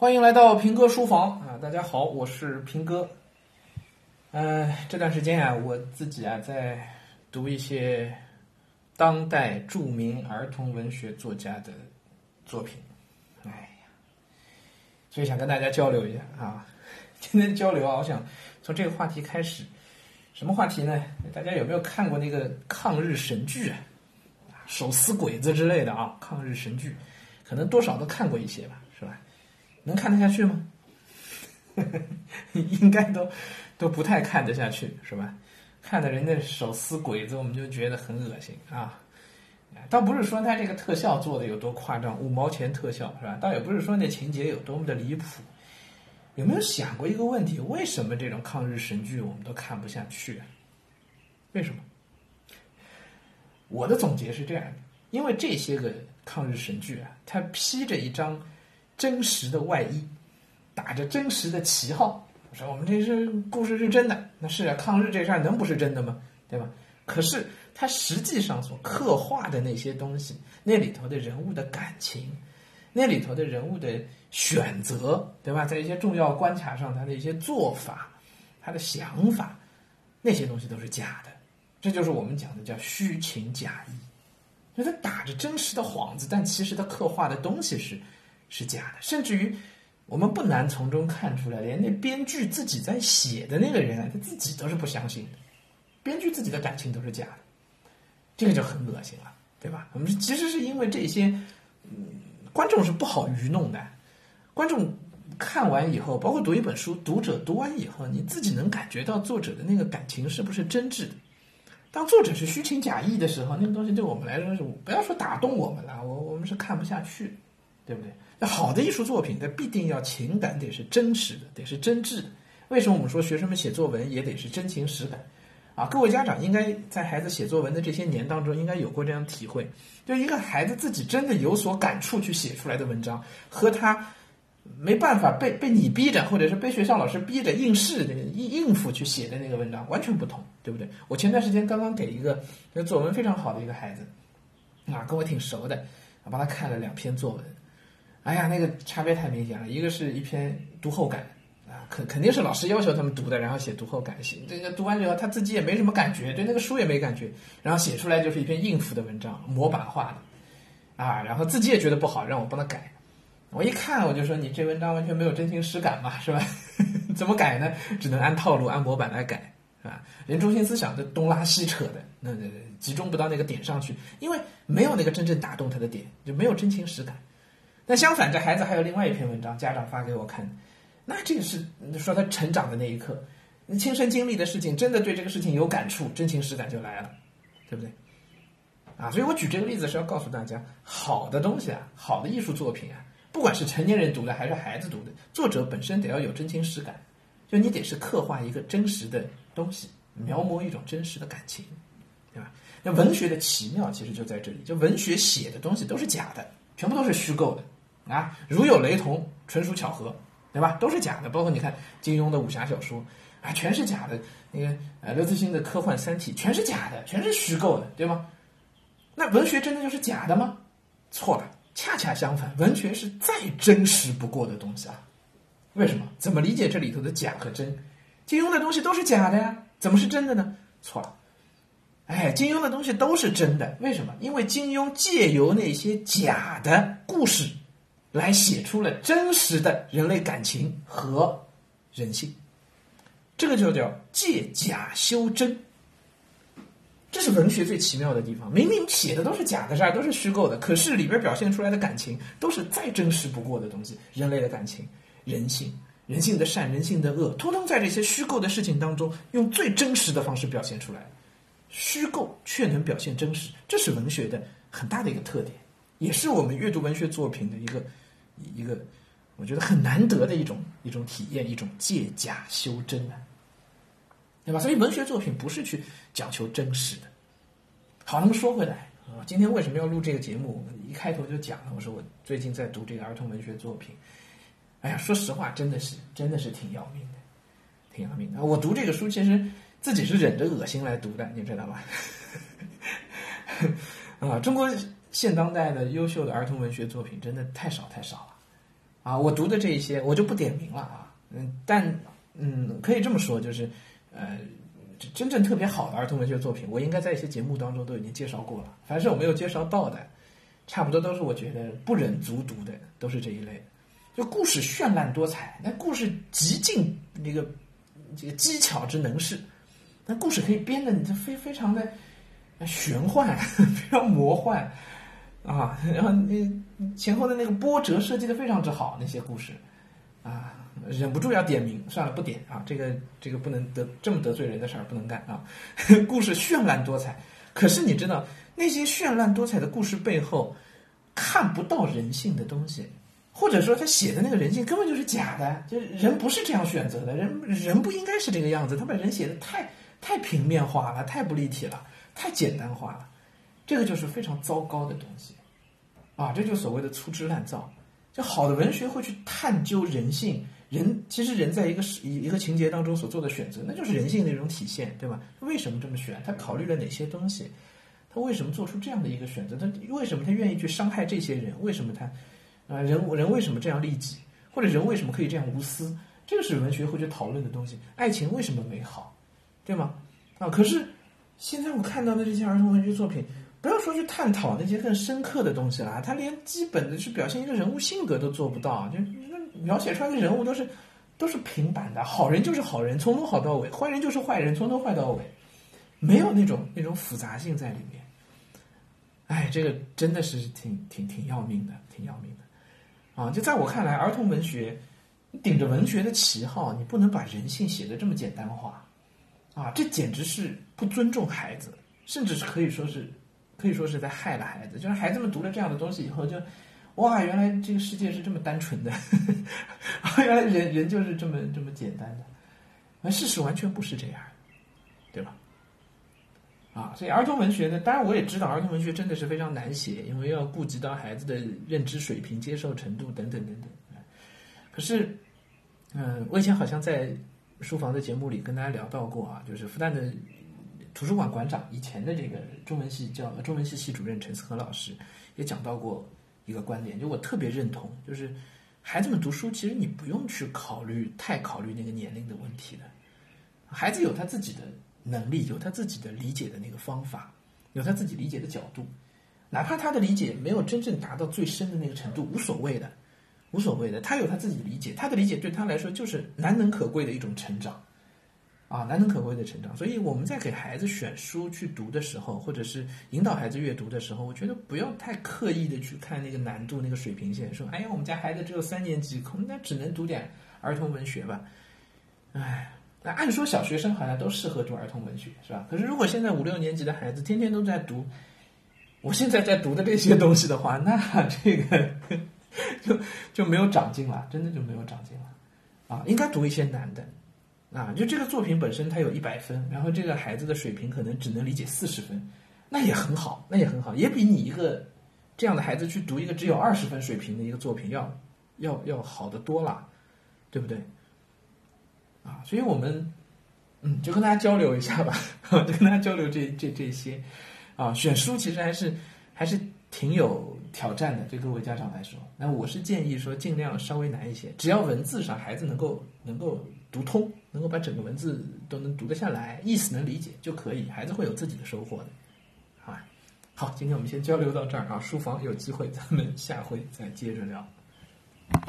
欢迎来到平哥书房啊！大家好，我是平哥。嗯，这段时间啊，我自己啊在读一些当代著名儿童文学作家的作品。哎呀，所以想跟大家交流一下啊。今天交流啊，我想从这个话题开始。什么话题呢？大家有没有看过那个抗日神剧啊？手撕鬼子之类的啊？抗日神剧，可能多少都看过一些，吧？能看得下去吗？应该都都不太看得下去，是吧？看的人家手撕鬼子，我们就觉得很恶心啊。倒不是说他这个特效做的有多夸张，五毛钱特效是吧？倒也不是说那情节有多么的离谱。有没有想过一个问题？为什么这种抗日神剧我们都看不下去？为什么？我的总结是这样的：因为这些个抗日神剧啊，它披着一张。真实的外衣，打着真实的旗号，说我们这是故事是真的，那是啊，抗日这事儿能不是真的吗？对吧？可是他实际上所刻画的那些东西，那里头的人物的感情，那里头的人物的选择，对吧？在一些重要关卡上，他的一些做法，他的想法，那些东西都是假的，这就是我们讲的叫虚情假意，就他打着真实的幌子，但其实他刻画的东西是。是假的，甚至于我们不难从中看出来，连那编剧自己在写的那个人啊，他自己都是不相信的，编剧自己的感情都是假的，这个就很恶心了，对吧？我们其实是因为这些，嗯，观众是不好愚弄的，观众看完以后，包括读一本书，读者读完以后，你自己能感觉到作者的那个感情是不是真挚的。当作者是虚情假意的时候，那个东西对我们来说是不要说打动我们了，我我们是看不下去，对不对？那好的艺术作品，它必定要情感得是真实的，得是真挚的。为什么我们说学生们写作文也得是真情实感？啊，各位家长应该在孩子写作文的这些年当中，应该有过这样体会：就一个孩子自己真的有所感触去写出来的文章，和他没办法被被你逼着，或者是被学校老师逼着应试的应应付去写的那个文章完全不同，对不对？我前段时间刚刚给一个作文非常好的一个孩子，啊，跟我挺熟的，我帮他看了两篇作文。哎呀，那个差别太明显了。一个是一篇读后感啊，肯肯定是老师要求他们读的，然后写读后感。写这个读完之后，他自己也没什么感觉，对那个书也没感觉，然后写出来就是一篇应付的文章，模板化的啊。然后自己也觉得不好，让我帮他改。我一看，我就说你这文章完全没有真情实感嘛，是吧？怎么改呢？只能按套路、按模板来改，是吧？人中心思想都东拉西扯的，那那集中不到那个点上去，因为没有那个真正打动他的点，就没有真情实感。那相反，这孩子还有另外一篇文章，家长发给我看，那这个是说他成长的那一刻，亲身经历的事情，真的对这个事情有感触，真情实感就来了，对不对？啊，所以我举这个例子是要告诉大家，好的东西啊，好的艺术作品啊，不管是成年人读的还是孩子读的，作者本身得要有真情实感，就你得是刻画一个真实的东西，描摹一种真实的感情，对吧？那文学的奇妙其实就在这里，就文学写的东西都是假的，全部都是虚构的。啊，如有雷同，纯属巧合，对吧？都是假的。包括你看金庸的武侠小说，啊，全是假的。那个呃，刘慈欣的科幻《三体》，全是假的，全是虚构的，对吗？那文学真的就是假的吗？错了，恰恰相反，文学是再真实不过的东西啊。为什么？怎么理解这里头的假和真？金庸的东西都是假的呀，怎么是真的呢？错了。哎，金庸的东西都是真的，为什么？因为金庸借由那些假的故事。来写出了真实的人类感情和人性，这个就叫借假修真。这是文学最奇妙的地方。明明写的都是假的事儿，都是虚构的，可是里边表现出来的感情都是再真实不过的东西。人类的感情、人性、人性的善、人性的恶，通通在这些虚构的事情当中，用最真实的方式表现出来。虚构却能表现真实，这是文学的很大的一个特点，也是我们阅读文学作品的一个。一个我觉得很难得的一种一种体验，一种借假修真啊，对吧？所以文学作品不是去讲求真实的。好，那么说回来啊，今天为什么要录这个节目？我们一开头就讲了，我说我最近在读这个儿童文学作品，哎呀，说实话，真的是真的是挺要命的，挺要命的。我读这个书，其实自己是忍着恶心来读的，你知道吧？啊，中国。现当代的优秀的儿童文学作品真的太少太少了，啊，我读的这一些我就不点名了啊，嗯，但嗯，可以这么说，就是呃，真正特别好的儿童文学作品，我应该在一些节目当中都已经介绍过了。凡是我没有介绍到的，差不多都是我觉得不忍卒读的，都是这一类。就故事绚烂多彩，那故事极尽那个这个机巧之能事，那故事可以编的你这非非常的玄幻，非常魔幻啊，然后那前后的那个波折设计的非常之好，那些故事啊，忍不住要点名，算了不点啊，这个这个不能得这么得罪人的事儿不能干啊。故事绚烂多彩，可是你知道那些绚烂多彩的故事背后看不到人性的东西。或者说他写的那个人性根本就是假的，就是人不是这样选择的，人人不应该是这个样子。他把人写的太太平面化了，太不立体了，太简单化了，这个就是非常糟糕的东西，啊，这就所谓的粗制滥造。就好的文学会去探究人性，人其实人在一个一一个情节当中所做的选择，那就是人性的一种体现，对吧？为什么这么选？他考虑了哪些东西？他为什么做出这样的一个选择？他为什么他愿意去伤害这些人？为什么他？啊，人人为什么这样利己，或者人为什么可以这样无私？这个是文学会去讨论的东西。爱情为什么美好，对吗？啊，可是现在我看到的这些儿童文学作品，不要说去探讨那些更深刻的东西了，他连基本的去表现一个人物性格都做不到，就描写出来的人物都是都是平板的，好人就是好人，从头好到尾；坏人就是坏人，从头坏到尾，没有那种那种复杂性在里面。哎，这个真的是挺挺挺要命的，挺要命的。啊，就在我看来，儿童文学，顶着文学的旗号，你不能把人性写的这么简单化，啊，这简直是不尊重孩子，甚至是可以说是，可以说是在害了孩子。就是孩子们读了这样的东西以后，就，哇，原来这个世界是这么单纯的，啊，原来人人就是这么这么简单的，而事实完全不是这样，对吧？啊，所以儿童文学呢，当然我也知道儿童文学真的是非常难写，因为要顾及到孩子的认知水平、接受程度等等等等。可是，嗯，我以前好像在书房的节目里跟大家聊到过啊，就是复旦的图书馆馆长以前的这个中文系教中文系系主任陈思和老师也讲到过一个观点，就我特别认同，就是孩子们读书其实你不用去考虑太考虑那个年龄的问题的，孩子有他自己的。能力有他自己的理解的那个方法，有他自己理解的角度，哪怕他的理解没有真正达到最深的那个程度，无所谓的，无所谓的。他有他自己的理解，他的理解对他来说就是难能可贵的一种成长，啊，难能可贵的成长。所以我们在给孩子选书去读的时候，或者是引导孩子阅读的时候，我觉得不要太刻意的去看那个难度、那个水平线，说，哎呀，我们家孩子只有三年级，可能那只能读点儿童文学吧，哎。那按说小学生好像都适合读儿童文学，是吧？可是如果现在五六年级的孩子天天都在读我现在在读的这些东西的话，那这个就就没有长进了，真的就没有长进了啊！应该读一些难的啊！就这个作品本身它有一百分，然后这个孩子的水平可能只能理解四十分，那也很好，那也很好，也比你一个这样的孩子去读一个只有二十分水平的一个作品要要要好得多了，对不对？啊，所以我们，嗯，就跟大家交流一下吧，就跟大家交流这这这些，啊，选书其实还是还是挺有挑战的，对各位家长来说。那我是建议说，尽量稍微难一些，只要文字上孩子能够能够读通，能够把整个文字都能读得下来，意思能理解就可以，孩子会有自己的收获的，好吧？好，今天我们先交流到这儿啊，书房有机会咱们下回再接着聊。